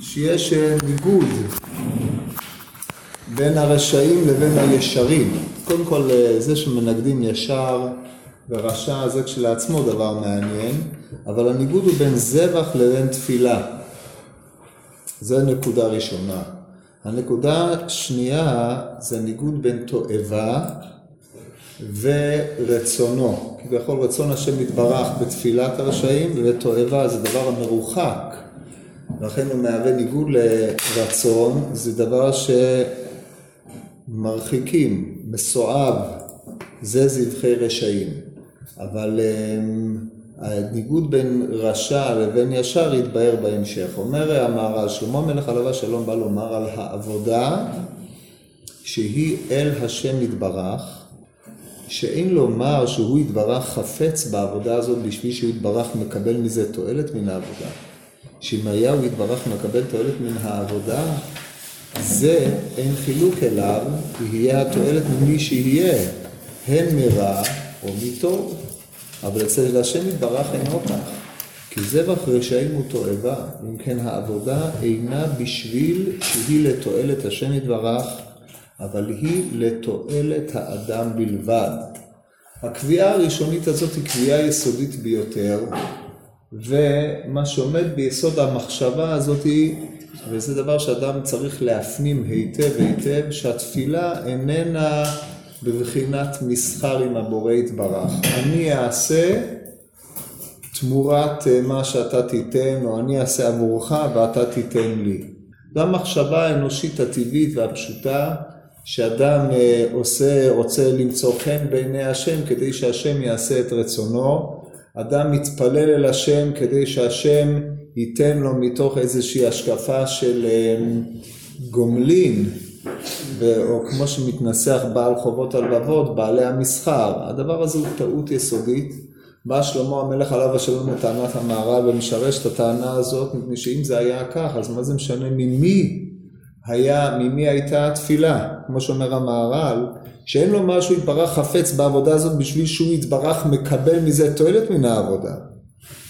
שיש אה, ניגוד בין הרשעים לבין הישרים. קודם כל, אה, זה שמנגדים ישר ורשע זה כשלעצמו דבר מעניין, אבל הניגוד הוא בין זבח לבין תפילה. זו נקודה ראשונה. הנקודה השנייה זה ניגוד בין תועבה ורצונו. כביכול רצון השם יתברך בתפילת הרשעים ותועבה זה דבר המרוחק. לכן הוא מהווה ניגוד לרצון, זה דבר שמרחיקים, מסואב, זה זבחי רשעים. אבל אמ, הניגוד בין רשע לבין ישר יתבהר בהמשך. אומר המהר"ל, שלמה מלך עליו השלום בא לומר על העבודה שהיא אל השם יתברך, שאין לומר שהוא יתברך חפץ בעבודה הזאת בשביל שהוא יתברך מקבל מזה תועלת מן העבודה. הוא יתברך מקבל תועלת מן העבודה, זה אין חילוק אליו, יהיה התועלת ממי שיהיה, הן מרע או מטוב. אבל אצל השם יתברך אינו כך, כי זבח רשעים הוא תועבה, אם כן העבודה אינה בשביל שהיא לתועלת השם יתברך, אבל היא לתועלת האדם בלבד. הקביעה הראשונית הזאת היא קביעה יסודית ביותר, ומה שעומד ביסוד המחשבה הזאת וזה דבר שאדם צריך להפנים היטב היטב, שהתפילה איננה בבחינת מסחר עם הבורא יתברך. אני אעשה תמורת אה, מה שאתה תיתן, או אני אעשה עבורך ואתה תיתן לי. זו המחשבה האנושית הטבעית והפשוטה, שאדם אה, עושה, רוצה למצוא חן בעיני השם כדי שהשם יעשה את רצונו. אדם מתפלל אל השם כדי שהשם ייתן לו מתוך איזושהי השקפה של אה, גומלין, או כמו שמתנסח בעל חובות הלבבות, בעלי המסחר. הדבר הזה הוא טעות יסודית. בא שלמה המלך עליו השלום לטענת המערב ומשרש את הטענה הזאת, מפני שאם זה היה כך, אז מה זה משנה ממי היה, ממי הייתה התפילה? כמו שאומר המהר"ל, שאין לו משהו יתברך חפץ בעבודה הזאת בשביל שהוא יתברך מקבל מזה תועלת מן העבודה.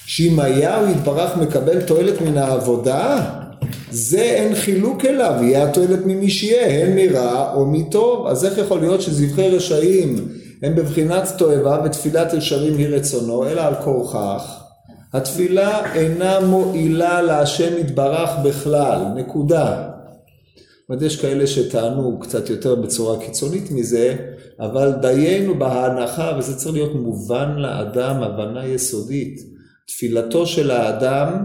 שאם היה הוא יתברך מקבל תועלת מן העבודה, זה אין חילוק אליו, יהיה התועלת ממי שיהיה, הן מרע או מטוב. אז איך יכול להיות שזבחי רשעים הם בבחינת תועבה ותפילת ישרים היא רצונו, אלא על כורכך. התפילה אינה מועילה להשם יתברך בכלל, נקודה. אומרת, יש כאלה שטענו קצת יותר בצורה קיצונית מזה, אבל דיינו בהנחה, וזה צריך להיות מובן לאדם, הבנה יסודית. תפילתו של האדם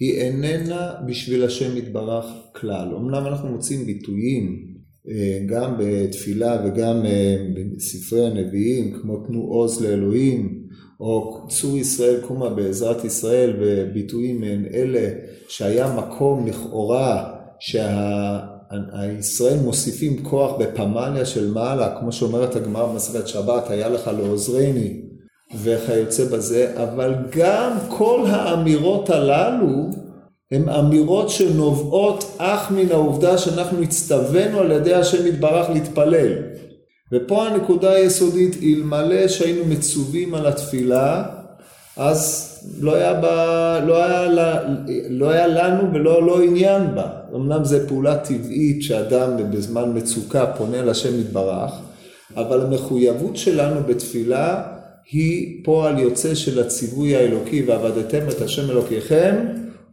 היא איננה בשביל השם יתברך כלל. אמנם אנחנו מוצאים ביטויים אה, גם בתפילה וגם אה, בספרי הנביאים, כמו תנו עוז לאלוהים, או צור ישראל קומה בעזרת ישראל, וביטויים מעין אלה, שהיה מקום לכאורה שהישראל מוסיפים כוח בפמליה של מעלה, כמו שאומרת הגמרא במסכת שבת, היה לך לעוזרני, וכיוצא בזה, אבל גם כל האמירות הללו הן אמירות שנובעות אך מן העובדה שאנחנו הצטווינו על ידי השם יתברך להתפלל. ופה הנקודה היסודית, אלמלא שהיינו מצווים על התפילה, אז לא היה, בה, לא היה, לא היה לנו ולא לא עניין בה. אמנם זו פעולה טבעית שאדם בזמן מצוקה פונה לשם יתברך, אבל המחויבות שלנו בתפילה היא פועל יוצא של הציווי האלוקי ועבדתם את השם אלוקיכם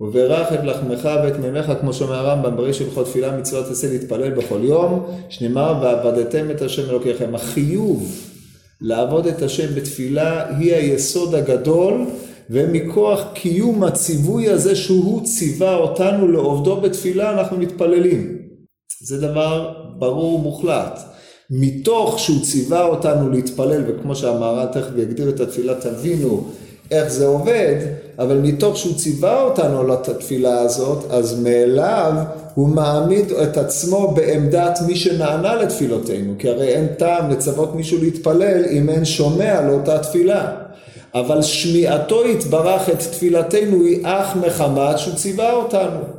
וברך את לחמך ואת מימיך כמו שאומר הרמב"ם ברי שלך תפילה מצוות עשה להתפלל בכל יום שנאמר ועבדתם את השם אלוקיכם החיוב לעבוד את השם בתפילה היא היסוד הגדול ומכוח קיום הציווי הזה שהוא ציווה אותנו לעובדו בתפילה אנחנו מתפללים. זה דבר ברור ומוחלט. מתוך שהוא ציווה אותנו להתפלל, וכמו שהמהר"ל תכף יגדיר את התפילה, תבינו איך זה עובד, אבל מתוך שהוא ציווה אותנו על התפילה הזאת, אז מאליו הוא מעמיד את עצמו בעמדת מי שנענה לתפילותינו, כי הרי אין טעם לצוות מישהו להתפלל אם אין שומע לאותה תפילה. אבל שמיעתו יתברך את תפילתנו היא אך מחמת שהוא ציווה אותנו.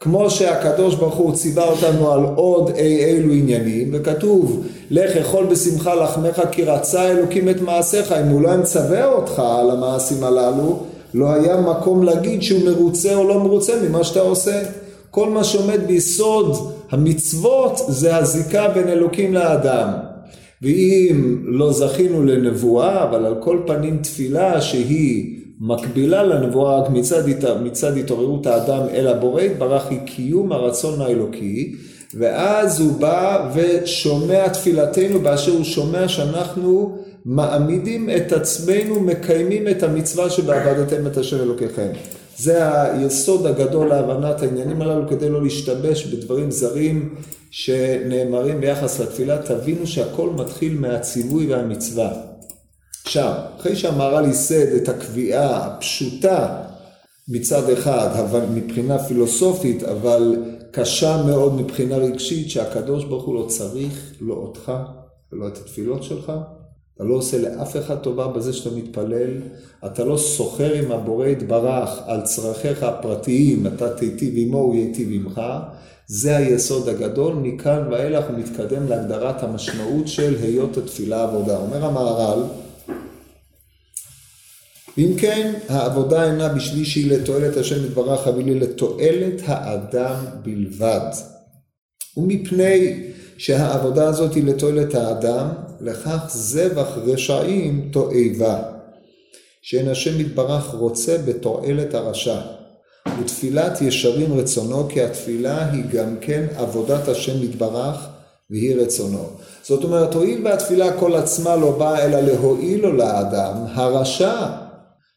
כמו שהקדוש ברוך הוא ציווה אותנו על עוד אי אילו עניינים, וכתוב לך אכול בשמחה לחמך כי רצה אלוקים את מעשיך, אם הוא לא היה מצווה אותך על המעשים הללו, לא היה מקום להגיד שהוא מרוצה או לא מרוצה ממה שאתה עושה. כל מה שעומד ביסוד המצוות זה הזיקה בין אלוקים לאדם. ואם לא זכינו לנבואה, אבל על כל פנים תפילה שהיא מקבילה לנבואה רק מצד, מצד התעוררות האדם אל הבורא יתברך היא קיום הרצון האלוקי, ואז הוא בא ושומע תפילתנו באשר הוא שומע שאנחנו מעמידים את עצמנו, מקיימים את המצווה שבעבדתם את השם אלוקיכם. זה היסוד הגדול להבנת העניינים הללו כדי לא להשתבש בדברים זרים שנאמרים ביחס לתפילה. תבינו שהכל מתחיל מהציווי והמצווה. עכשיו, אחרי שהמהר"ל ייסד את הקביעה הפשוטה מצד אחד, אבל מבחינה פילוסופית, אבל קשה מאוד מבחינה רגשית, שהקדוש ברוך הוא לא צריך לא אותך ולא את התפילות שלך, אתה לא עושה לאף אחד טובה בזה שאתה מתפלל, אתה לא סוחר עם הבורא יתברך על צרכיך הפרטיים, אתה תיטיב עמו, הוא ייטיב עמך, זה היסוד הגדול, מכאן ואילך הוא מתקדם להגדרת המשמעות של היות התפילה עבודה. אומר המהר"ל, ואם כן, העבודה אינה בשביל שהיא לתועלת השם יתברך, אבל היא לתועלת האדם בלבד. ומפני שהעבודה הזאת היא לתועלת האדם, לכך זבח רשעים תועבה. שאין השם יתברך רוצה בתועלת הרשע. ותפילת ישרים רצונו, כי התפילה היא גם כן עבודת השם יתברך, והיא רצונו. זאת אומרת, הואיל והתפילה כל עצמה לא באה אלא להועיל לו לאדם, הרשע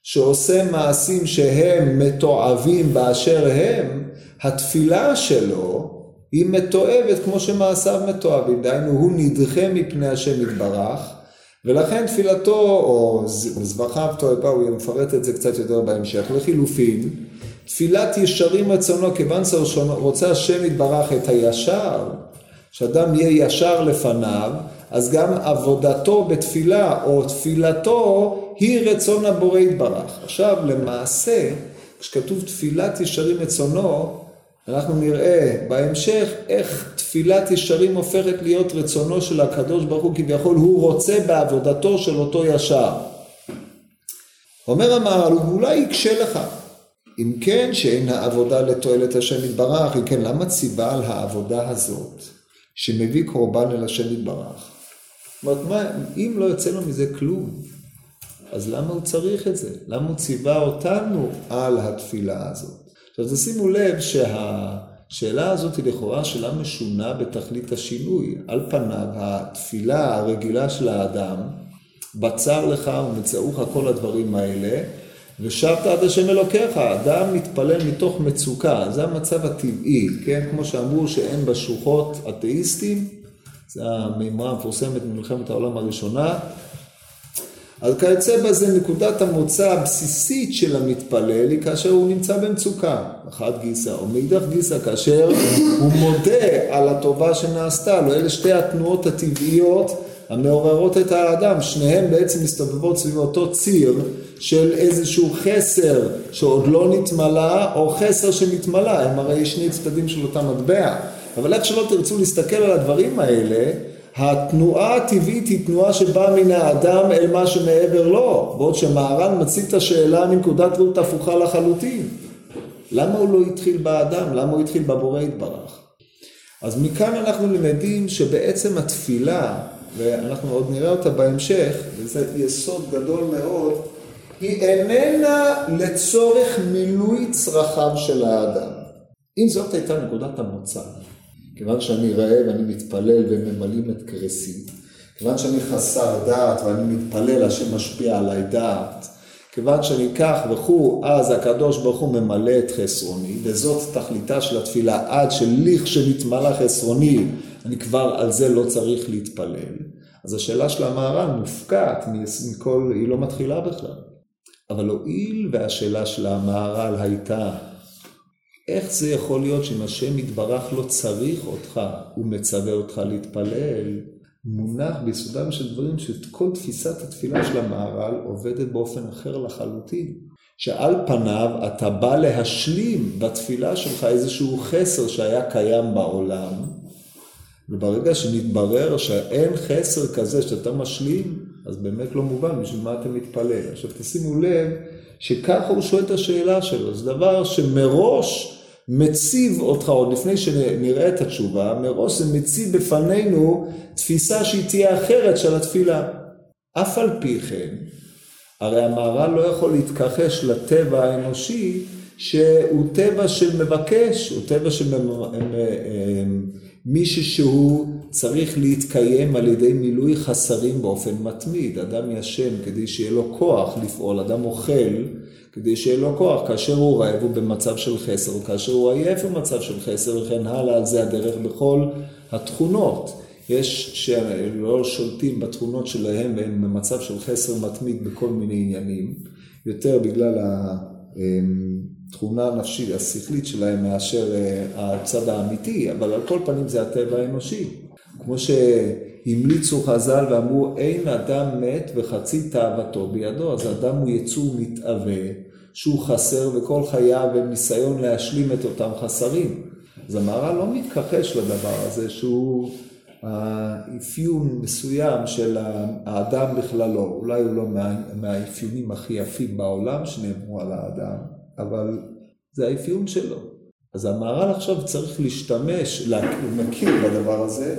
שעושה מעשים שהם מתועבים באשר הם, התפילה שלו היא מתועבת כמו שמעשיו מתועבים, דהיינו הוא נדחה מפני השם יתברך, ולכן תפילתו, או זבחיו תועבה, הוא מפרט את זה קצת יותר בהמשך, לחילופין, תפילת ישרים רצונו, כיוון שרוצה השם יתברך את הישר, שאדם יהיה ישר לפניו, אז גם עבודתו בתפילה או תפילתו היא רצון הבורא יתברך. עכשיו למעשה, כשכתוב תפילת ישרים רצונו, אנחנו נראה בהמשך איך תפילת ישרים הופכת להיות רצונו של הקדוש ברוך הוא, כביכול הוא רוצה בעבודתו של אותו ישר. אומר המהר"ל, אולי יקשה לך. אם כן, שאין העבודה לתועלת השם יתברך, אם כן, למה ציווה על העבודה הזאת, שמביא קורבן אל השם יתברך? זאת אומרת, מה, אם לא יוצא לו מזה כלום, אז למה הוא צריך את זה? למה הוא ציווה אותנו על התפילה הזאת? עכשיו תשימו לב שהשאלה הזאת היא לכאורה שאלה משונה בתכלית השינוי. על פניו התפילה הרגילה של האדם, בצר לך ומצאוך כל הדברים האלה, ושבת עד השם אלוקיך, האדם מתפלל מתוך מצוקה, זה המצב הטבעי, כן? כמו שאמרו שאין בשוחות אתאיסטים, זה המימרה המפורסמת במלחמת העולם הראשונה, אז כיוצא בזה נקודת המוצא הבסיסית של המתפלל היא כאשר הוא נמצא במצוקה, אחת גיסא, או מאידך גיסא כאשר הוא מודה על הטובה שנעשתה לו, אלה שתי התנועות הטבעיות המעוררות את האדם, שניהם בעצם מסתובבות סביב אותו ציר של איזשהו חסר שעוד לא נתמלא, או חסר שנתמלא, הם הרי שני צדדים של אותה מטבע, אבל איך שלא תרצו להסתכל על הדברים האלה, התנועה הטבעית היא תנועה שבאה מן האדם אל מה שמעבר לו, בעוד שמהר"ן מציג את השאלה מנקודת ראות הפוכה לחלוטין. למה הוא לא התחיל באדם? למה הוא התחיל בבורא יתברך? אז מכאן אנחנו למדים שבעצם התפילה, ואנחנו עוד נראה אותה בהמשך, וזה יסוד גדול מאוד, היא איננה לצורך מילוי צרכיו של האדם. אם זאת הייתה נקודת המוצא, כיוון שאני רעב ואני מתפלל וממלאים את קרסי, כיוון שאני חסר דעת ואני מתפלל, השם משפיע עליי דעת, כיוון שאני כך וכו', אז הקדוש ברוך הוא ממלא את חסרוני, וזאת תכליתה של התפילה, עד שליך שנתמלא חסרוני, אני כבר על זה לא צריך להתפלל. אז השאלה של המהר"ל מופקעת מכל, היא לא מתחילה בכלל. אבל הואיל והשאלה של המהר"ל הייתה איך זה יכול להיות שאם השם יתברך לא צריך אותך, הוא מצווה אותך להתפלל? מונח ביסודם של דברים שכל תפיסת התפילה של המהר"ל עובדת באופן אחר לחלוטין. שעל פניו אתה בא להשלים בתפילה שלך איזשהו חסר שהיה קיים בעולם, וברגע שמתברר שאין חסר כזה שאתה משלים, אז באמת לא מובן בשביל מה אתה מתפלל. עכשיו תשימו לב שככה הוא שואל את השאלה שלו, זה דבר שמראש מציב אותך, עוד לפני שנראה את התשובה, מראש זה מציב בפנינו תפיסה שהיא תהיה אחרת של התפילה. אף על פי כן, הרי המהר"ל לא יכול להתכחש לטבע האנושי שהוא טבע של מבקש, הוא טבע של מישהו שהוא צריך להתקיים על ידי מילוי חסרים באופן מתמיד. אדם ישן כדי שיהיה לו כוח לפעול, אדם אוכל כדי שיהיה לו כוח. כאשר הוא רעב הוא במצב של חסר, כאשר הוא עייף הוא במצב של חסר וכן הלאה, זה הדרך בכל התכונות. יש שלא שולטים בתכונות שלהם והם במצב של חסר מתמיד בכל מיני עניינים, יותר בגלל התכונה הנפשית, השכלית שלהם מאשר אה, הצד האמיתי, אבל על כל פנים זה הטבע האנושי. כמו שהמליצו חז"ל ואמרו אין אדם מת וחצי תאוותו בידו, אז אדם הוא יצור מתאווה, שהוא חסר וכל חייו הם ניסיון להשלים את אותם חסרים. אז המהר"ל לא מתכחש לדבר הזה שהוא האפיון מסוים של האדם בכללו, אולי הוא לא מהאפיונים הכי יפים בעולם שנאמרו על האדם, אבל זה האפיון שלו. אז המהר"ל עכשיו צריך להשתמש, הוא מכיר בדבר הזה,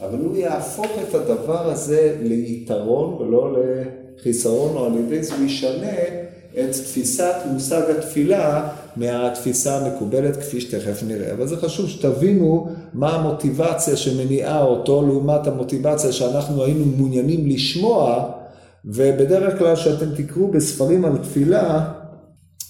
אבל הוא יהפוך את הדבר הזה ליתרון ולא לחיסרון, או על ידי זה הוא ישנה את תפיסת מושג התפילה מהתפיסה המקובלת כפי שתכף נראה. אבל זה חשוב שתבינו מה המוטיבציה שמניעה אותו לעומת המוטיבציה שאנחנו היינו מעוניינים לשמוע, ובדרך כלל שאתם תקראו בספרים על תפילה,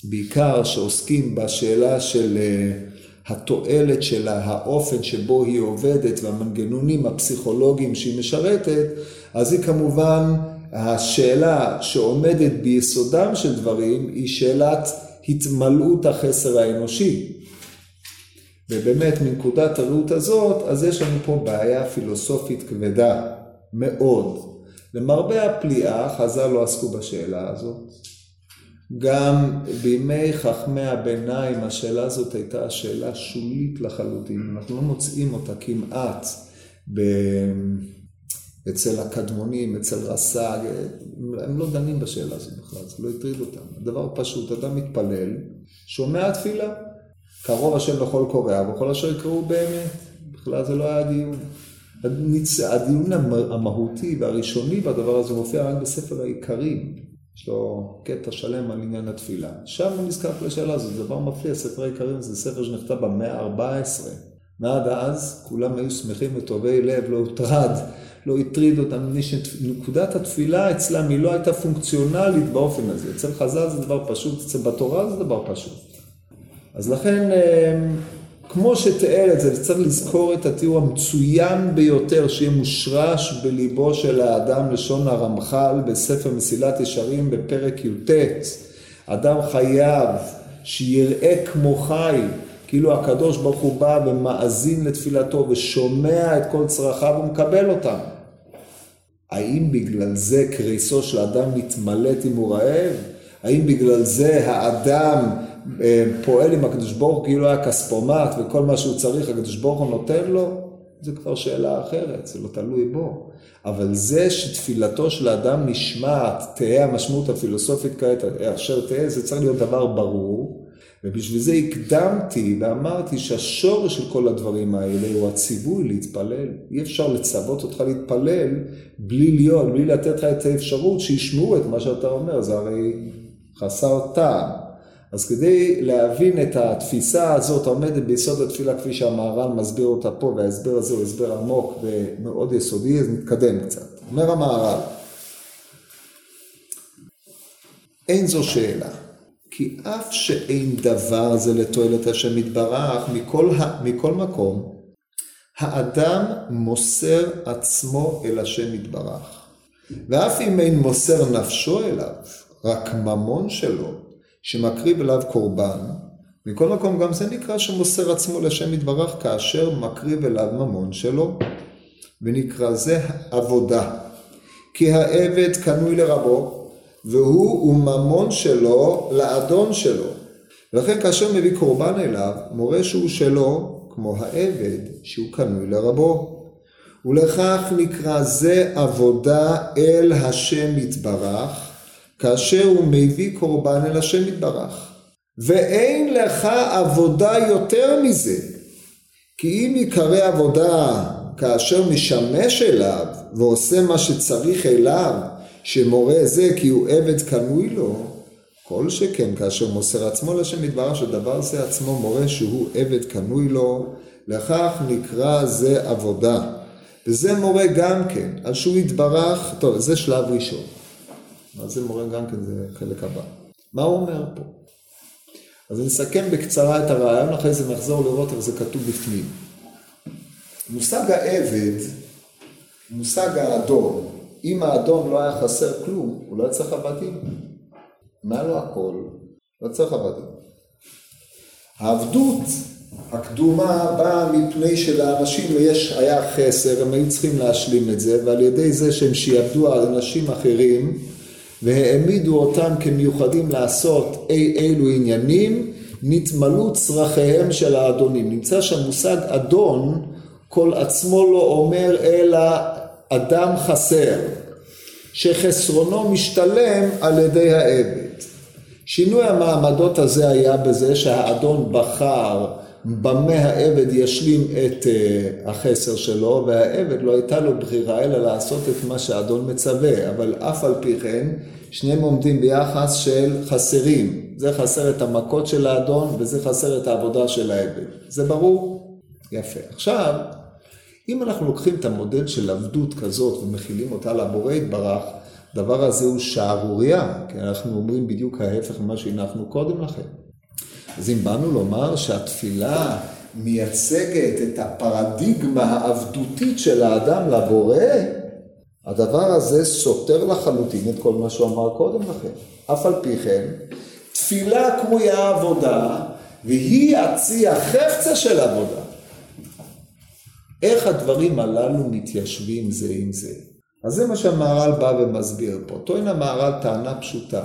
בעיקר שעוסקים בשאלה של אה, התועלת שלה, האופן שבו היא עובדת והמנגנונים הפסיכולוגיים שהיא משרתת, אז היא כמובן, השאלה שעומדת ביסודם של דברים היא שאלת התמלאות החסר האנושי. ובאמת מנקודת הראות הזאת, אז יש לנו פה בעיה פילוסופית כבדה מאוד. למרבה הפליאה, חז"ל לא עסקו בשאלה הזאת. גם בימי חכמי הביניים השאלה הזאת הייתה שאלה שולית לחלוטין, אנחנו לא מוצאים אותה כמעט ב... אצל הקדמונים, אצל רס"ג, הם לא דנים בשאלה הזאת בכלל, זה לא הטריד אותם. הדבר פשוט, אדם מתפלל, שומע תפילה, קרוב השם לכל קורא, וכל אשר יקראו באמת. בכלל זה לא היה הדיון. הדיון המהותי והראשוני בדבר הזה מופיע רק בספר העיקרים. יש לו קטע שלם על עניין התפילה. שם הוא נזכר לשאלה הזאת, זה דבר מפליא, ספר העיקרים זה ספר שנכתב במאה ה-14. ועד אז כולם היו שמחים וטובי לב, לא הוטרד, לא הטריד אותם, מפני שנקודת התפילה אצלם היא לא הייתה פונקציונלית באופן הזה. אצל חז"ל זה דבר פשוט, אצל בתורה זה דבר פשוט. אז לכן, אמ, כמו שתיאר את זה, צריך לזכור את התיאור המצוין ביותר שיהיה מושרש בליבו של האדם, לשון הרמח"ל, בספר מסילת ישרים בפרק י"ט. אדם חייב שיראה כמו חי, כאילו הקדוש ברוך הוא בא ומאזין לתפילתו ושומע את כל צרכיו ומקבל אותם. האם בגלל זה קריסו של אדם מתמלאת אם הוא רעב? האם בגלל זה האדם פועל עם הקדוש ברוך הוא כאילו היה כספומט וכל מה שהוא צריך הקדוש ברוך הוא נותן לו? זה כבר שאלה אחרת, זה לא תלוי בו. אבל זה שתפילתו של האדם נשמעת, תהא המשמעות הפילוסופית כעת, אשר תהא, זה צריך להיות דבר ברור. ובשביל זה הקדמתי ואמרתי שהשורש של כל הדברים האלה הוא הציווי להתפלל. אי אפשר לצוות אותך להתפלל בלי להיות, בלי לתת לך את האפשרות שישמעו את מה שאתה אומר, זה הרי חסר טעם. אז כדי להבין את התפיסה הזאת העומדת ביסוד התפילה כפי שהמהר"ל מסביר אותה פה, וההסבר הזה הוא הסבר עמוק ומאוד יסודי, אז נתקדם קצת. אומר המהר"ל, אין זו שאלה. כי אף שאין דבר זה לתועלת השם יתברך, מכל, מכל מקום, האדם מוסר עצמו אל השם יתברך. ואף אם אין מוסר נפשו אליו, רק ממון שלו, שמקריב אליו קורבן, מכל מקום גם זה נקרא שמוסר עצמו לשם יתברך כאשר מקריב אליו ממון שלו, ונקרא זה עבודה. כי העבד קנוי לרבו, והוא וממון שלו לאדון שלו. ולכן כאשר מביא קורבן אליו, מורה שהוא שלו, כמו העבד שהוא קנוי לרבו. ולכך נקרא זה עבודה אל השם יתברך, כאשר הוא מביא קורבן אל השם יתברך. ואין לך עבודה יותר מזה. כי אם יקרא עבודה כאשר משמש אליו ועושה מה שצריך אליו, שמורה זה כי הוא עבד קנוי לו, כל שכן כאשר מוסר עצמו לשם יתברך שדבר זה עצמו מורה שהוא עבד קנוי לו, לכך נקרא זה עבודה. וזה מורה גם כן, על שהוא יתברך, טוב, זה שלב ראשון. מה זה מורה גם כן, זה חלק הבא. מה הוא אומר פה? אז אני אסכם בקצרה את הרעיון, אחרי זה נחזור לראות איך זה כתוב בפנים. מושג העבד, מושג האדון, אם האדון לא היה חסר כלום, הוא לא היה צריך עבדים. מה לו הכל? לא צריך עבדים. העבדות הקדומה באה מפני שלאנשים יש, היה חסר, הם היו צריכים להשלים את זה, ועל ידי זה שהם שיעבדו על אנשים אחרים והעמידו אותם כמיוחדים לעשות אי אילו עניינים, נתמלאו צרכיהם של האדונים. נמצא שהמושג אדון כל עצמו לא אומר אלא אדם חסר, שחסרונו משתלם על ידי העבד. שינוי המעמדות הזה היה בזה שהאדון בחר במה העבד ישלים את uh, החסר שלו, והעבד לא הייתה לו בחירה אלא לעשות את מה שהאדון מצווה, אבל אף על פי כן, שניהם עומדים ביחס של חסרים. זה חסר את המכות של האדון וזה חסר את העבודה של העבד. זה ברור? יפה. עכשיו, אם אנחנו לוקחים את המודל של עבדות כזאת ומכילים אותה לבורא יתברך, הדבר הזה הוא שערורייה, כי אנחנו אומרים בדיוק ההפך ממה שהנחנו קודם לכן. אז אם באנו לומר שהתפילה מייצגת את הפרדיגמה העבדותית של האדם לבורא, הדבר הזה סותר לחלוטין את כל מה שהוא אמר קודם לכן. אף על פי כן, תפילה קרויה עבודה, והיא הצי החפצה של עבודה. איך הדברים הללו מתיישבים זה עם זה? אז זה מה שהמהר"ל בא ומסביר פה. טוען המהר"ל טענה פשוטה.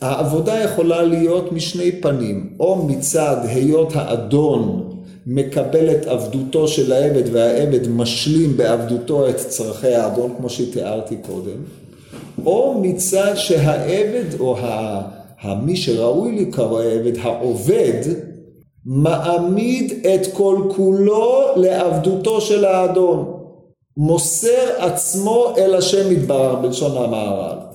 העבודה יכולה להיות משני פנים, או מצד היות האדון מקבל את עבדותו של העבד והעבד משלים בעבדותו את צרכי האדון כמו שתיארתי קודם, או מצד שהעבד או מי שראוי לקרוא העבד, העובד, מעמיד את כל כולו לעבדותו של האדון, מוסר עצמו אל השם יתברך בלשון המהר"ל.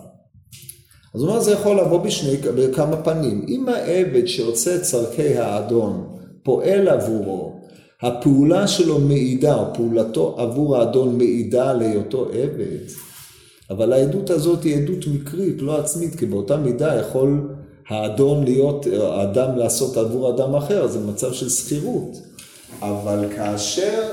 אז הוא אומר זה יכול לבוא בשני, בכמה פנים. אם העבד שעושה את צורכי האדון פועל עבורו, הפעולה שלו מעידה, או פעולתו עבור האדון מעידה על היותו עבד, אבל העדות הזאת היא עדות מקרית, לא עצמית, כי באותה מידה יכול האדון להיות, האדם לעשות עבור אדם אחר, זה מצב של שכירות. אבל כאשר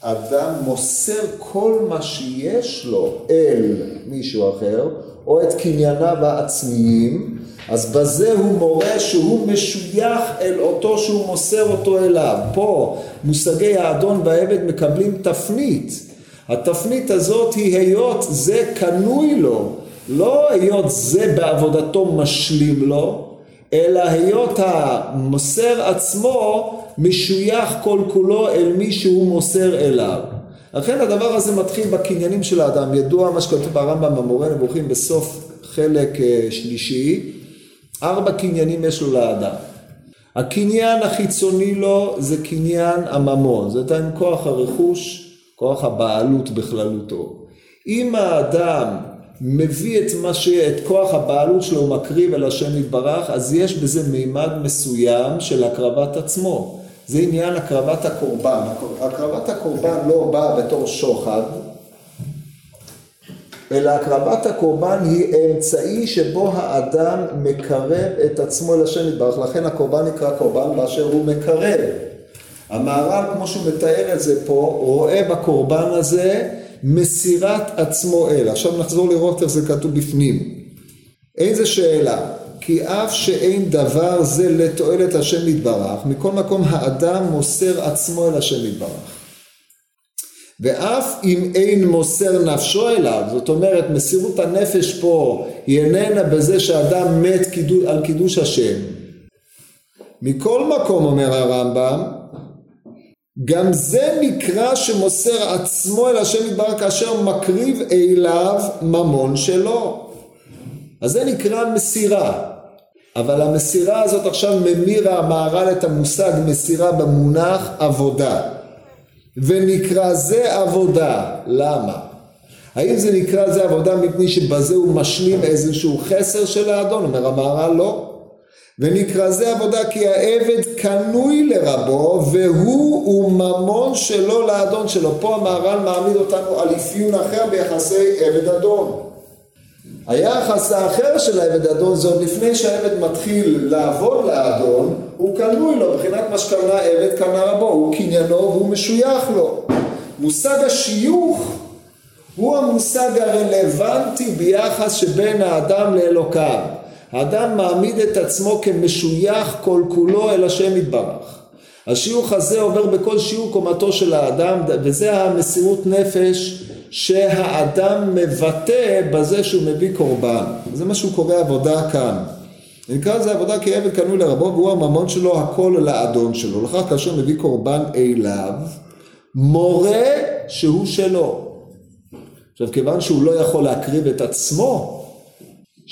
אדם מוסר כל מה שיש לו אל מישהו אחר, או את קנייניו העצמיים, אז בזה הוא מורה שהוא משוייך אל אותו שהוא מוסר אותו אליו. פה מושגי האדון והעבד מקבלים תפנית. התפנית הזאת היא היות זה קנוי לו, לא היות זה בעבודתו משלים לו, אלא היות המוסר עצמו משוייך כל כולו אל מי שהוא מוסר אליו. לכן הדבר הזה מתחיל בקניינים של האדם. ידוע מה שכתוב ברמב"ם במורה נבוכים בסוף חלק אה, שלישי, ארבע קניינים יש לו לאדם. הקניין החיצוני לו זה קניין הממון, זה עם כוח הרכוש, כוח הבעלות בכללותו. אם האדם מביא את מה ש... את כוח הבעלות שלו, הוא מקריב אל השם יתברך, אז יש בזה מימד מסוים של הקרבת עצמו. זה עניין הקרבת הקורבן. הקרבת הקורבן לא באה בתור שוחד, אלא הקרבת הקורבן היא אמצעי שבו האדם מקרב את עצמו אל השם יתברך, לכן הקורבן נקרא קורבן באשר הוא מקרב. המהר"ל, כמו שהוא מתאר את זה פה, רואה בקורבן הזה מסירת עצמו אל. עכשיו נחזור לראות איך זה כתוב בפנים. איזה שאלה? כי אף שאין דבר זה לתועלת השם יתברך, מכל מקום האדם מוסר עצמו אל השם יתברך. ואף אם אין מוסר נפשו אליו, זאת אומרת מסירות הנפש פה היא איננה בזה שאדם מת על קידוש השם. מכל מקום אומר הרמב"ם, גם זה נקרא שמוסר עצמו אל השם יתברך כאשר מקריב אליו ממון שלו. אז זה נקרא מסירה. אבל המסירה הזאת עכשיו ממירה המהר"ל את המושג מסירה במונח עבודה. ונקרא זה עבודה. למה? האם זה נקרא זה עבודה מפני שבזה הוא משלים איזשהו חסר של האדון? אומר המהר"ל לא. ונקרא זה עבודה כי העבד קנוי לרבו והוא וממון שלו לאדון שלו. פה המהר"ל מעמיד אותנו על אפיון אחר ביחסי עבד אדון. היחס האחר של העבד אדון זה עוד לפני שהעבד מתחיל לעבוד לאדון, הוא קנוי לו, מבחינת מה שקנה עבד קנה רבו, הוא קניינו והוא משוייך לו. מושג השיוך הוא המושג הרלוונטי ביחס שבין האדם לאלוקיו. האדם מעמיד את עצמו כמשוייך כל כולו אל השם יתברך. השיוך הזה עובר בכל שיעור קומתו של האדם וזה המסירות נפש שהאדם מבטא בזה שהוא מביא קורבן. זה מה שהוא קורא עבודה כאן. נקרא לזה עבודה כי עבד קנוי לרבו והוא הממון שלו הכל לאדון שלו. לכך כאשר מביא קורבן אליו, מורה שהוא שלו. עכשיו כיוון שהוא לא יכול להקריב את עצמו,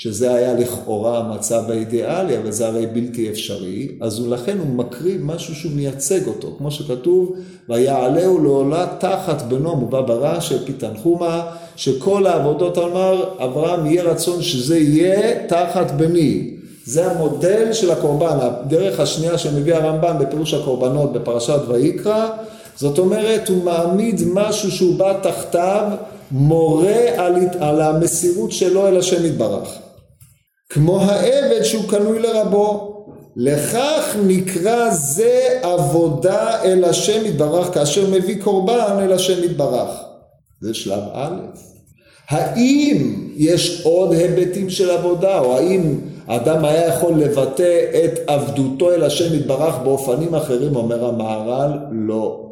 שזה היה לכאורה המצב האידיאלי, אבל זה הרי בלתי אפשרי, אז לכן הוא מקריב משהו שהוא מייצג אותו, כמו שכתוב, ויעלהו לעולה תחת בנו מובא ברע של פיתנחומה, שכל העבודות אמר אברהם יהיה רצון שזה יהיה תחת בני. זה המודל של הקורבן, הדרך השנייה שמביא הרמב"ם בפירוש הקורבנות בפרשת ויקרא, זאת אומרת הוא מעמיד משהו שהוא בא תחתיו מורה על, על המסירות שלו אל השם יתברך. כמו העבד שהוא קנוי לרבו. לכך נקרא זה עבודה אל השם יתברך כאשר מביא קורבן אל השם יתברך. זה שלב א'. האם יש עוד היבטים של עבודה או האם האדם היה יכול לבטא את עבדותו אל השם יתברך באופנים אחרים אומר המהר"ל לא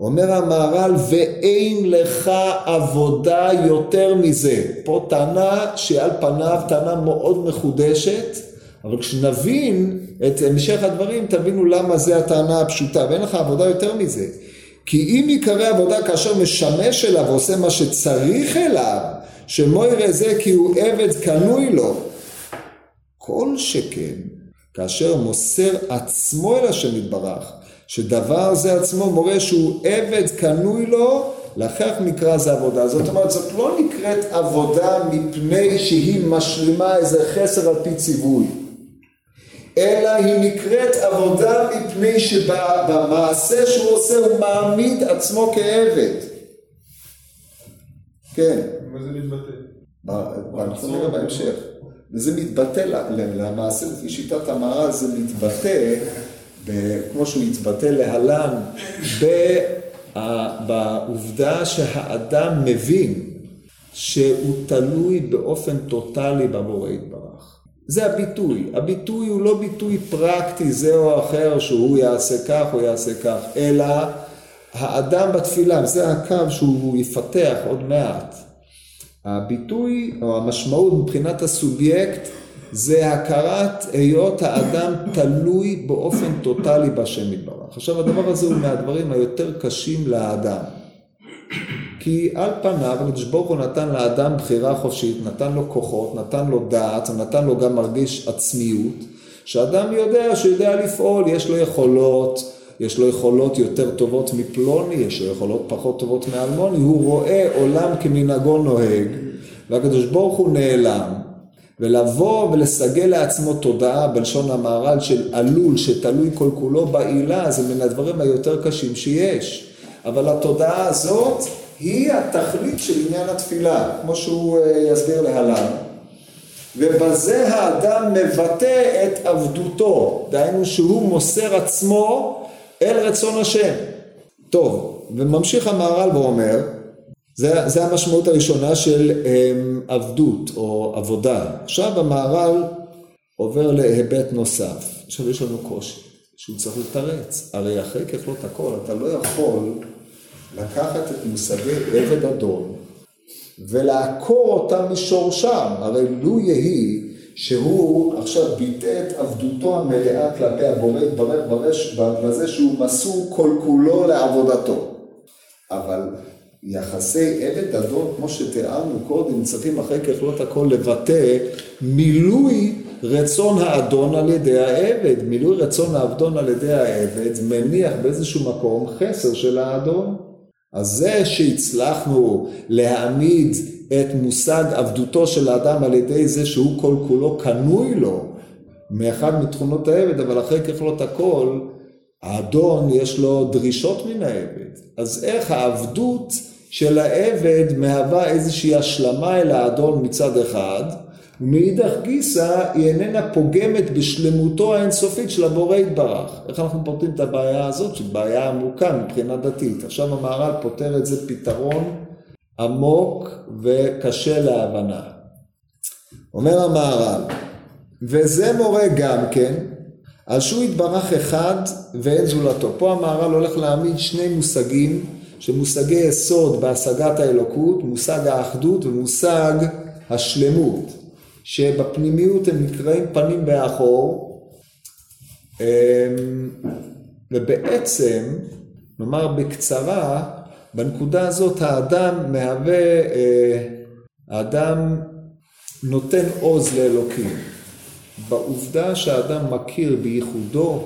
אומר המהר"ל ואין לך עבודה יותר מזה. פה טענה שעל פניו טענה מאוד מחודשת, אבל כשנבין את המשך הדברים תבינו למה זה הטענה הפשוטה ואין לך עבודה יותר מזה. כי אם יקרא עבודה כאשר משמש אליו ועושה מה שצריך אליו, שמו יראה זה כי הוא עבד קנוי לו. כל שכן כאשר מוסר עצמו אל השם יתברך שדבר זה עצמו מורה שהוא עבד קנוי לו, לכך נקרא זה עבודה. זאת אומרת, זאת לא נקראת עבודה מפני שהיא משלימה איזה חסר על פי ציווי, אלא היא נקראת עבודה מפני שבמעשה שהוא עושה הוא מעמיד עצמו כעבד. כן. מה זה מתבטא? אנחנו נראה בהמשך. וזה מתבטא למעשה, לפי שיטת המהר"ל זה מתבטא כמו שהוא התבטא להלן, בעובדה שהאדם מבין שהוא תלוי באופן טוטאלי בבורא יתברך. זה הביטוי. הביטוי הוא לא ביטוי פרקטי זה או אחר שהוא יעשה כך או יעשה כך, אלא האדם בתפילה, זה הקו שהוא יפתח עוד מעט. הביטוי או המשמעות מבחינת הסובייקט זה הכרת היות האדם תלוי באופן טוטאלי בשם יתברך. עכשיו הדבר הזה הוא מהדברים היותר קשים לאדם. כי על פניו הקדוש ברוך הוא נתן לאדם בחירה חופשית, נתן לו כוחות, נתן לו דעת, נתן לו גם מרגיש עצמיות, שאדם יודע שהוא יודע לפעול, יש לו יכולות, יש לו יכולות יותר טובות מפלוני, יש לו יכולות פחות טובות מאלמוני, הוא רואה עולם כמנהגו נוהג, והקדוש ברוך הוא נעלם. ולבוא ולסגל לעצמו תודעה בלשון המהר"ל של עלול שתלוי כל כולו בעילה זה מן הדברים היותר קשים שיש. אבל התודעה הזאת היא התכלית של עניין התפילה כמו שהוא אה, יסביר להלן. ובזה האדם מבטא את עבדותו. דהיינו שהוא מוסר עצמו אל רצון השם. טוב וממשיך המהר"ל ואומר זה, זה המשמעות הראשונה של um, עבדות או עבודה. עכשיו המהר"ל עובר להיבט נוסף. עכשיו יש לנו קושי, שהוא צריך לתרץ. הרי אחרי ככלות הכל, אתה לא יכול לקחת את מושגי עבד אדון ולעקור אותם משורשם. הרי לו יהי שהוא עכשיו ביטא את עבדותו המלאה כלפי הבורא, יתברך בזה שהוא מסור כל כולו לעבודתו. אבל יחסי עבד אדון, כמו שתיארנו קודם, צריכים אחרי ככלות הכל לבטא מילוי רצון האדון על ידי העבד. מילוי רצון האדון על ידי העבד מניח באיזשהו מקום חסר של האדון. אז זה שהצלחנו להעמיד את מושג עבדותו של האדם על ידי זה שהוא כל כולו קנוי לו מאחד מתכונות העבד, אבל אחרי ככלות הכל, האדון יש לו דרישות מן העבד. אז איך העבדות של העבד מהווה איזושהי השלמה אל האדון מצד אחד, ומאידך גיסא היא איננה פוגמת בשלמותו האינסופית של הבורא יתברך. איך אנחנו פותרים את הבעיה הזאת, שהיא בעיה עמוקה מבחינה דתית. עכשיו המהר"ל פותר את זה פתרון עמוק וקשה להבנה. אומר המהר"ל, וזה מורה גם כן על שהוא יתברך אחד ואין זולתו. פה המהר"ל הולך להעמיד שני מושגים שמושגי יסוד בהשגת האלוקות, מושג האחדות ומושג השלמות, שבפנימיות הם נקראים פנים באחור, אמ, ובעצם, נאמר בקצרה, בנקודה הזאת האדם מהווה, אה, האדם נותן עוז לאלוקים. בעובדה שהאדם מכיר בייחודו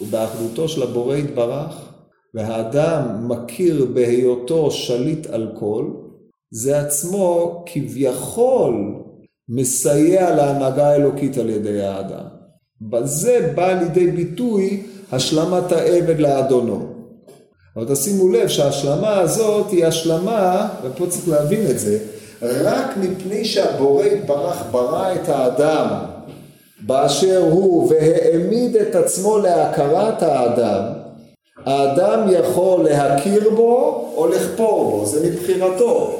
ובאחדותו של הבורא יתברך, והאדם מכיר בהיותו שליט על כל, זה עצמו כביכול מסייע להנהגה האלוקית על ידי האדם. בזה בא לידי ביטוי השלמת העבד לאדונו. אבל תשימו לב שההשלמה הזאת היא השלמה, ופה צריך להבין את זה, רק מפני שהבורא יתברך ברא את האדם באשר הוא והעמיד את עצמו להכרת האדם, האדם יכול להכיר בו או לכפור בו, זה מבחירתו.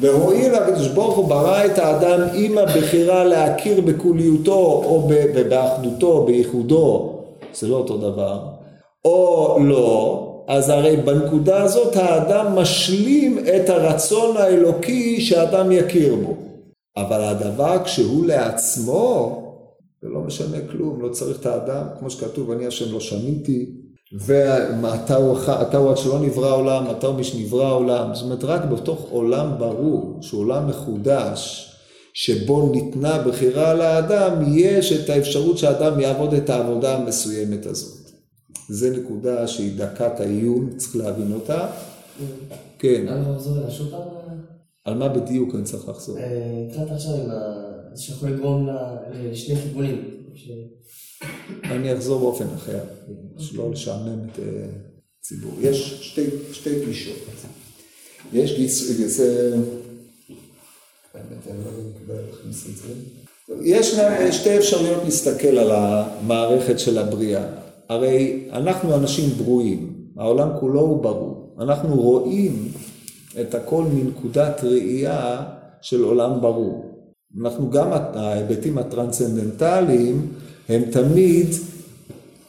והואיל הקדוש ברוך הוא ברא את האדם עם הבחירה להכיר בכוליותו או באחדותו, בייחודו, זה לא אותו דבר, או לא, אז הרי בנקודה הזאת האדם משלים את הרצון האלוקי שהאדם יכיר בו. אבל הדבר כשהוא לעצמו, זה לא משנה כלום, לא צריך את האדם, כמו שכתוב, אני השם לא שניתי, ואתה הוא, הוא עד שלא נברא העולם, אתה הוא מי שנברא העולם, זאת אומרת רק בתוך עולם ברור, שהוא עולם מחודש, שבו ניתנה בחירה לאדם, יש את האפשרות שהאדם יעבוד את העבודה המסוימת הזאת. זה נקודה שהיא דקת העיון, צריך להבין אותה. כן. על מה בדיוק אני צריך לחזור? קצת אה, עכשיו עם ה... שיכול לגרום לשני כיוונים. אני אחזור באופן אחר, שלא לשעמם את הציבור. אה, יש שתי, שתי גישות. יש גיסה... יש שתי אפשרויות להסתכל על המערכת של הבריאה. הרי אנחנו אנשים ברואים, העולם כולו הוא ברור. אנחנו רואים את הכל מנקודת ראייה של עולם ברור. אנחנו גם, ההיבטים הטרנסצנדנטליים הם תמיד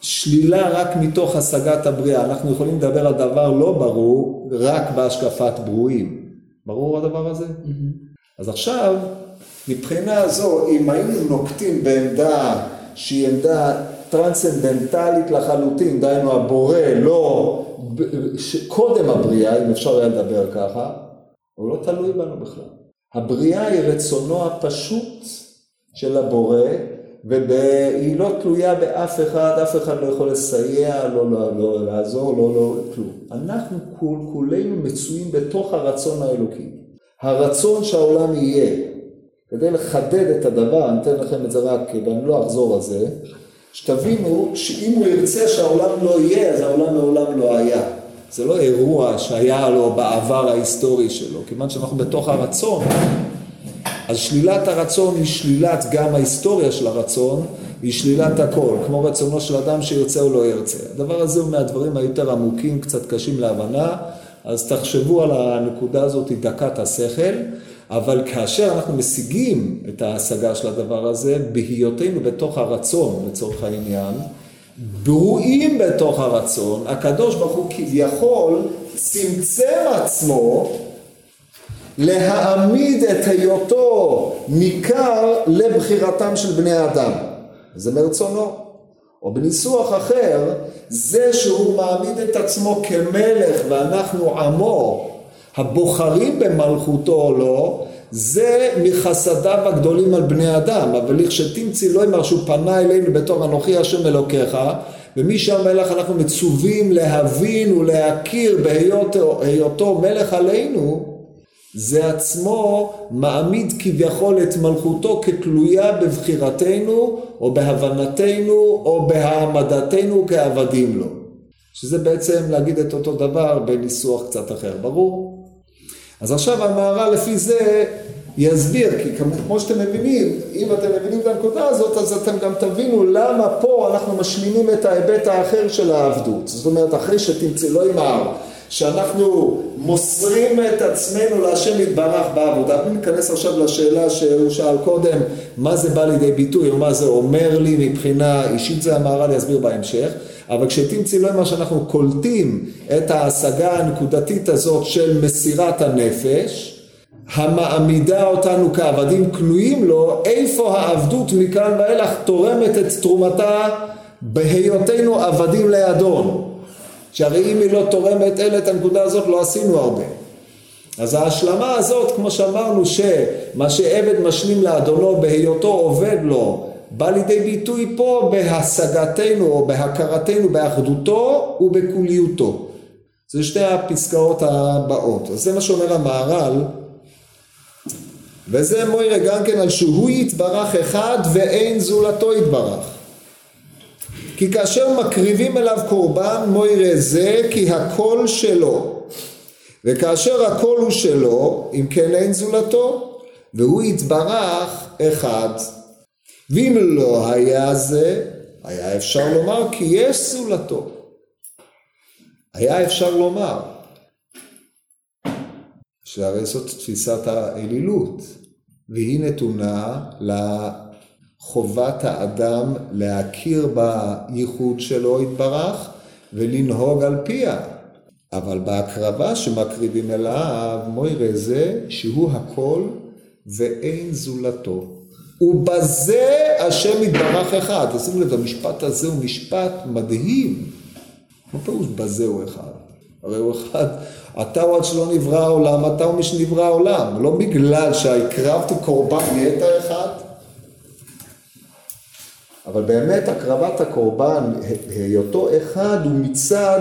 שלילה רק מתוך השגת הבריאה. אנחנו יכולים לדבר על דבר לא ברור רק בהשקפת ברואים. ברור הדבר הזה? Mm-hmm. אז עכשיו, מבחינה זו, אם היינו נוקטים בעמדה שהיא עמדה טרנסצנדנטלית לחלוטין, דהיינו הבורא לא, קודם הבריאה, אם אפשר היה לדבר ככה, הוא לא תלוי בנו בכלל. הבריאה היא רצונו הפשוט של הבורא, והיא לא תלויה באף אחד, אף אחד לא יכול לסייע, לא, לא, לא לעזור, לא, לא, כלום. אנחנו כול, כולנו מצויים בתוך הרצון האלוקי. הרצון שהעולם יהיה. כדי לחדד את הדבר, אני אתן לכם את זה רק, ואני לא אחזור על זה, שתבינו שאם הוא ירצה שהעולם לא יהיה, אז העולם מעולם לא היה. זה לא אירוע שהיה לו בעבר ההיסטורי שלו, כיוון שאנחנו בתוך הרצון. אז שלילת הרצון היא שלילת גם ההיסטוריה של הרצון, היא שלילת הכל, כמו רצונו של אדם שירצה או לא ירצה. הדבר הזה הוא מהדברים היותר עמוקים, קצת קשים להבנה, אז תחשבו על הנקודה הזאת, דקת השכל, אבל כאשר אנחנו משיגים את ההשגה של הדבר הזה, בהיותנו בתוך הרצון, לצורך העניין, ברואים בתוך הרצון, הקדוש ברוך הוא כביכול צמצם עצמו להעמיד את היותו ניכר לבחירתם של בני אדם. זה מרצונו. או בניסוח אחר, זה שהוא מעמיד את עצמו כמלך ואנחנו עמו, הבוחרים במלכותו או לא, זה מחסדיו הגדולים על בני אדם, אבל לכשתמצי לא אמר שהוא פנה אלינו בתור אנוכי השם אלוקיך, ומשם מלך אנחנו מצווים להבין ולהכיר בהיותו מלך עלינו, זה עצמו מעמיד כביכול את מלכותו כתלויה בבחירתנו או בהבנתנו או בהעמדתנו כעבדים לו. שזה בעצם להגיד את אותו דבר בניסוח קצת אחר, ברור? אז עכשיו המהר"ל לפי זה יסביר, כי כמו שאתם מבינים, אם אתם מבינים את הנקודה הזאת, אז אתם גם תבינו למה פה אנחנו משלימים את ההיבט האחר של העבדות. זאת אומרת, אחרי שתמצא, לא ימהר, שאנחנו מוסרים את עצמנו להשם יתברך בעבודה. אני ניכנס עכשיו לשאלה שהוא שאל קודם, מה זה בא לידי ביטוי, או מה זה אומר לי מבחינה אישית, זה המהר"ל יסביר בהמשך. אבל כשתמצאי לא מה שאנחנו קולטים את ההשגה הנקודתית הזאת של מסירת הנפש, המעמידה אותנו כעבדים קנויים לו, איפה העבדות מכאן ואילך תורמת את תרומתה בהיותנו עבדים לאדון. שהרי אם היא לא תורמת אלה את הנקודה הזאת לא עשינו הרבה. אז ההשלמה הזאת, כמו שאמרנו, שמה שעבד משלים לאדונו בהיותו עובד לו, בא לידי ביטוי פה בהשגתנו או בהכרתנו באחדותו ובכוליותו. זה שתי הפסקאות הבאות. אז זה מה שאומר המהר"ל, וזה מוירה גם כן על שהוא יתברך אחד ואין זולתו יתברך. כי כאשר מקריבים אליו קורבן מוירה זה כי הכל שלו. וכאשר הכל הוא שלו, אם כן אין זולתו, והוא יתברך אחד. ואם לא היה זה, היה אפשר לומר כי יש זולתו. היה אפשר לומר שהרי זאת תפיסת האלילות, והיא נתונה לחובת האדם להכיר בייחוד שלו יתברך ולנהוג על פיה. אבל בהקרבה שמקריבים אליו, מוירה זה שהוא הכל ואין זולתו. ובזה השם יתברך אחד. תשימו לב, המשפט הזה הוא משפט מדהים. מה פירוש בזה הוא אחד? הרי הוא אחד, אתה הוא עד שלא נברא העולם, אתה הוא משנברא העולם. לא בגלל שהקרבתי קורבן נהיית אחד. אבל באמת הקרבת הקורבן, היותו אחד, הוא מצד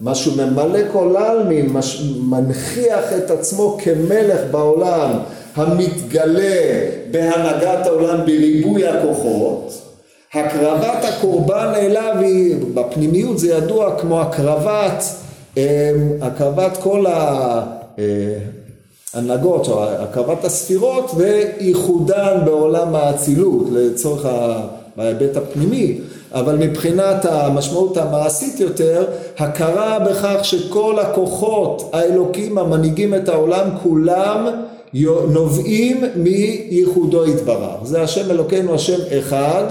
מה שהוא ממלא כל העלמין, מנכיח את עצמו כמלך בעולם, המתגלה בהנהגת העולם בריבוי הכוחות, הקרבת הקורבן אליו היא, בפנימיות זה ידוע כמו הקרבת, אמ, הקרבת כל ההנהגות, או הקרבת הספירות וייחודן בעולם האצילות לצורך ההיבט הפנימי, אבל מבחינת המשמעות המעשית יותר, הכרה בכך שכל הכוחות האלוקים המנהיגים את העולם כולם נובעים מייחודו יתברך. זה השם אלוקינו השם אחד,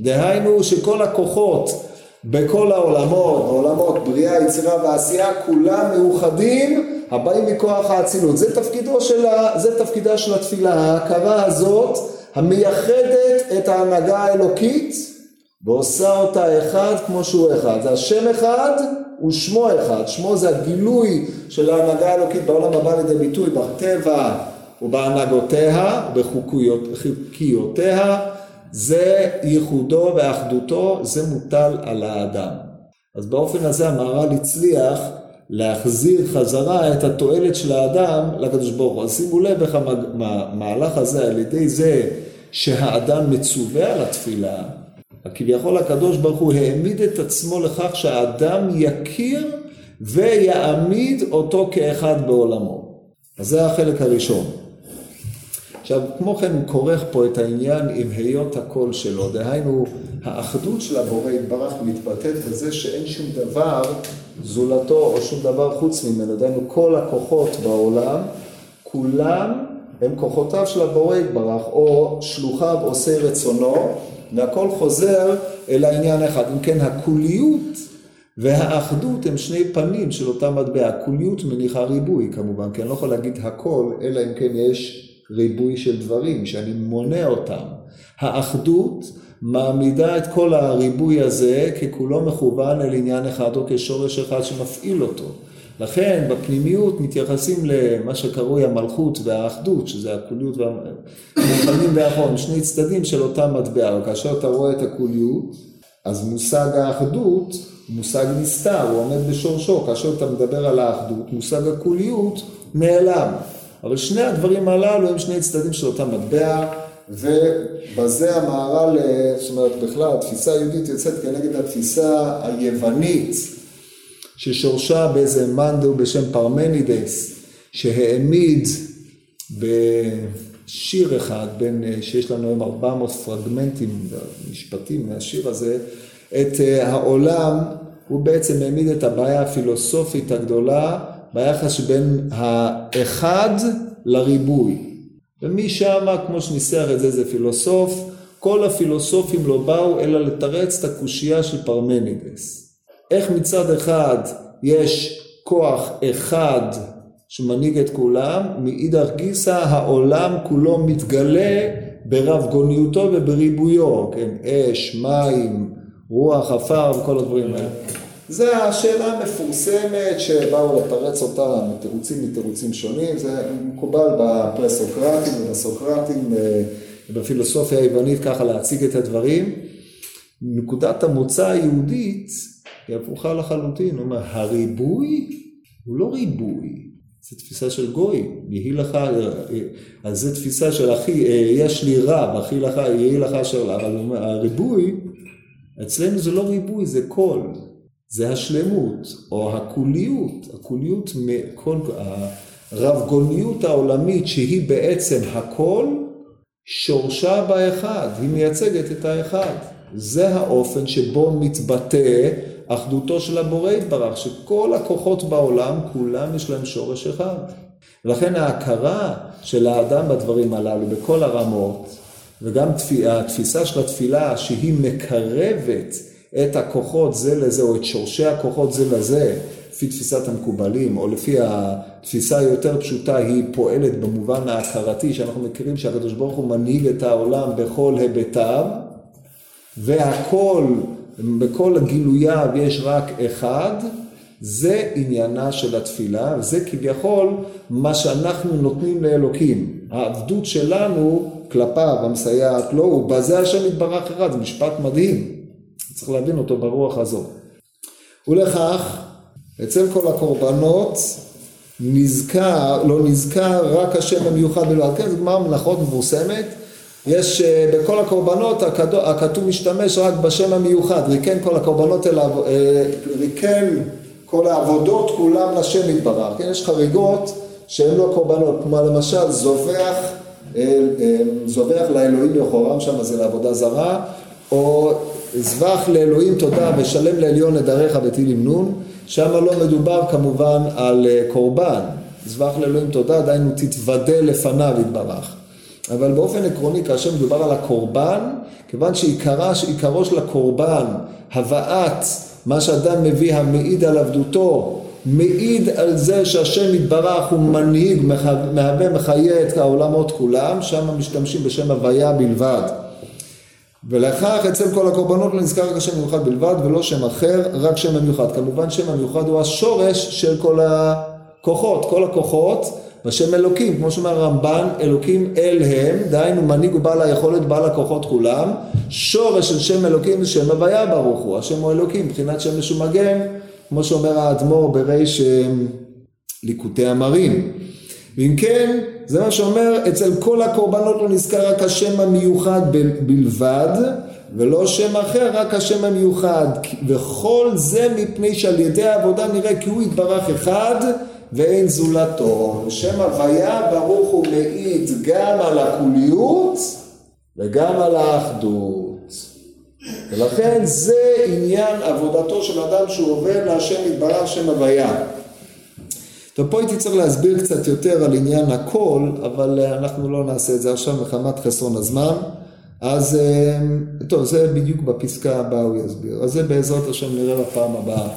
דהיינו שכל הכוחות בכל העולמות, העולמות בריאה, יצירה ועשייה, כולם מאוחדים הבאים מכוח האצילות. זה תפקידו של ה... זה תפקידה של התפילה, ההכרה הזאת המייחדת את ההנהגה האלוקית ועושה אותה אחד כמו שהוא אחד. זה השם אחד ושמו אחד. שמו זה הגילוי של ההנהגה האלוקית בעולם הבא לידי ביטוי בטבע ובהנהגותיה, בחוקיותיה, זה ייחודו ואחדותו, זה מוטל על האדם. אז באופן הזה המהר"ל הצליח להחזיר חזרה את התועלת של האדם לקדוש ברוך הוא. אז שימו לב איך המהלך הזה על ידי זה שהאדם מצווה על התפילה, כביכול הקדוש ברוך הוא העמיד את עצמו לכך שהאדם יכיר ויעמיד אותו כאחד בעולמו. אז זה החלק הראשון. עכשיו, כמו כן הוא כורך פה את העניין עם היות הקול שלו, דהיינו, האחדות של הבורא יתברך מתבטאת בזה שאין שום דבר זולתו או שום דבר חוץ ממנו, דהיינו כל הכוחות בעולם, כולם הם כוחותיו של הבורא יתברך, או שלוחיו עושי רצונו, והכל חוזר אל העניין אחד. אם כן, הכוליות והאחדות הם שני פנים של אותה מטבע. הכוליות מניחה ריבוי כמובן, כי אני לא יכול להגיד הכל, אלא אם כן יש ריבוי של דברים, שאני מונה אותם. האחדות מעמידה את כל הריבוי הזה ככולו מכוון אל עניין אחד או כשורש אחד שמפעיל אותו. לכן בפנימיות מתייחסים למה שקרוי המלכות והאחדות, שזה הכוליות והמוכנים והאחרון, שני צדדים של אותה מטבע, וכאשר אתה רואה את הכוליות, אז מושג האחדות הוא מושג נסתר, הוא עומד בשורשו, כאשר אתה מדבר על האחדות, מושג הכוליות נעלם. אבל שני הדברים הללו הם שני צדדים של אותה מטבע, ובזה המהר"ל, זאת אומרת בכלל התפיסה היהודית יוצאת כנגד התפיסה היוונית ששורשה באיזה מאן בשם פרמנידס, שהעמיד בשיר אחד, בין, שיש לנו היום 400 פרגמנטים, משפטים מהשיר הזה, את אה, העולם, הוא בעצם העמיד את הבעיה הפילוסופית הגדולה ביחס שבין האחד לריבוי. ומשם, כמו שניסח את זה, זה פילוסוף, כל הפילוסופים לא באו אלא לתרץ את הקושייה של פרמנידס. איך מצד אחד יש כוח אחד שמנהיג את כולם, מאידך גיסא העולם כולו מתגלה ברב גוניותו ובריבויו, כן, אש, מים, רוח, עפר וכל הדברים האלה. זה השאלה המפורסמת שבאו לתרץ אותה מתירוצים מתירוצים שונים, זה מקובל בפרסוקרטים ובסוקרטים, אה, בפילוסופיה היוונית ככה להציג את הדברים. נקודת המוצא היהודית היא הפוכה לחלוטין, הוא אומר, הריבוי הוא לא ריבוי, זו תפיסה של גוי, יהי לך, אז זו תפיסה של אחי, יש לי רב, אחי לך, יהי לך אשר לך, אבל הריבוי, אצלנו זה לא ריבוי, זה קול, זה השלמות, או הקוליות, הקוליות, כל, הרב גוניות העולמית שהיא בעצם הכל, שורשה באחד, היא מייצגת את האחד. זה האופן שבו מתבטא אחדותו של הבורא יתברך, שכל הכוחות בעולם, כולם יש להם שורש אחד. ולכן ההכרה של האדם בדברים הללו, בכל הרמות, וגם התפיסה של התפילה שהיא מקרבת את הכוחות זה לזה, או את שורשי הכוחות זה לזה, לפי תפיסת המקובלים, או לפי התפיסה היותר פשוטה, היא פועלת במובן ההכרתי, שאנחנו מכירים שהקדוש ברוך הוא מנהיג את העולם בכל היבטיו, והכל בכל גילוייו יש רק אחד, זה עניינה של התפילה, וזה כביכול מה שאנחנו נותנים לאלוקים. העבדות שלנו כלפיו, המסייעת לו, ובזה השם יתברך אחד, זה משפט מדהים. צריך להבין אותו ברוח הזו. ולכך, אצל כל הקורבנות נזכר, לא נזכר רק השם המיוחד בלבד. כן, זו גמרא מנחות מבוסמת. יש אה, בכל הקורבנות הכתוב משתמש רק בשם המיוחד, ריקן כל הקורבנות אליו, אה, ריקן כל העבודות כולם לשם יתברך, כן? יש חריגות שהן לא קורבנות, כמו למשל זובח, אה, זובח לאלוהים יחורם שם זה לעבודה זרה, או זבח לאלוהים תודה ושלם לעליון נדריך בתהילים נון, שם לא מדובר כמובן על קורבן, זבח לאלוהים תודה, דהיינו תתוודה לפניו יתברך. אבל באופן עקרוני, כאשר מדובר על הקורבן, כיוון שעיקרו של הקורבן, הבאת מה שאדם מביא המעיד על עבדותו, מעיד על זה שהשם יתברך הוא מנהיג, מהווה, מחיה את העולמות כולם, שם משתמשים בשם הוויה בלבד. ולכך אצל כל הקורבנות לא נזכר רק השם המיוחד בלבד ולא שם אחר, רק שם המיוחד. כמובן שם המיוחד הוא השורש של כל הכוחות, כל הכוחות בשם אלוקים, כמו שאומר הרמב"ן, אלוקים אל הם, דהיינו מנהיג ובעל היכולת, בעל הכוחות כולם, שורש של שם אלוקים זה שם הוויה ברוך הוא, השם הוא אלוקים, מבחינת שם משומגן, כמו שאומר האדמו"ר בריש ליקוטי אמרים. ואם כן, זה מה שאומר, אצל כל הקורבנות לא נזכר רק השם המיוחד בלבד, ולא שם אחר, רק השם המיוחד. וכל זה מפני שעל ידי העבודה נראה כי הוא יתברך אחד, ואין זולתו. שם הוויה ברוך הוא מעיד גם על הכוליות וגם על האחדות. ולכן זה עניין עבודתו של אדם שהוא עובר להשם יתברך שם הוויה. טוב, פה הייתי צריך להסביר קצת יותר על עניין הכל, אבל אה, אנחנו לא נעשה את זה עכשיו מחמת חסרון הזמן. אז אה, טוב, זה בדיוק בפסקה הבאה הוא יסביר. אז זה בעזרת השם נראה בפעם הבאה.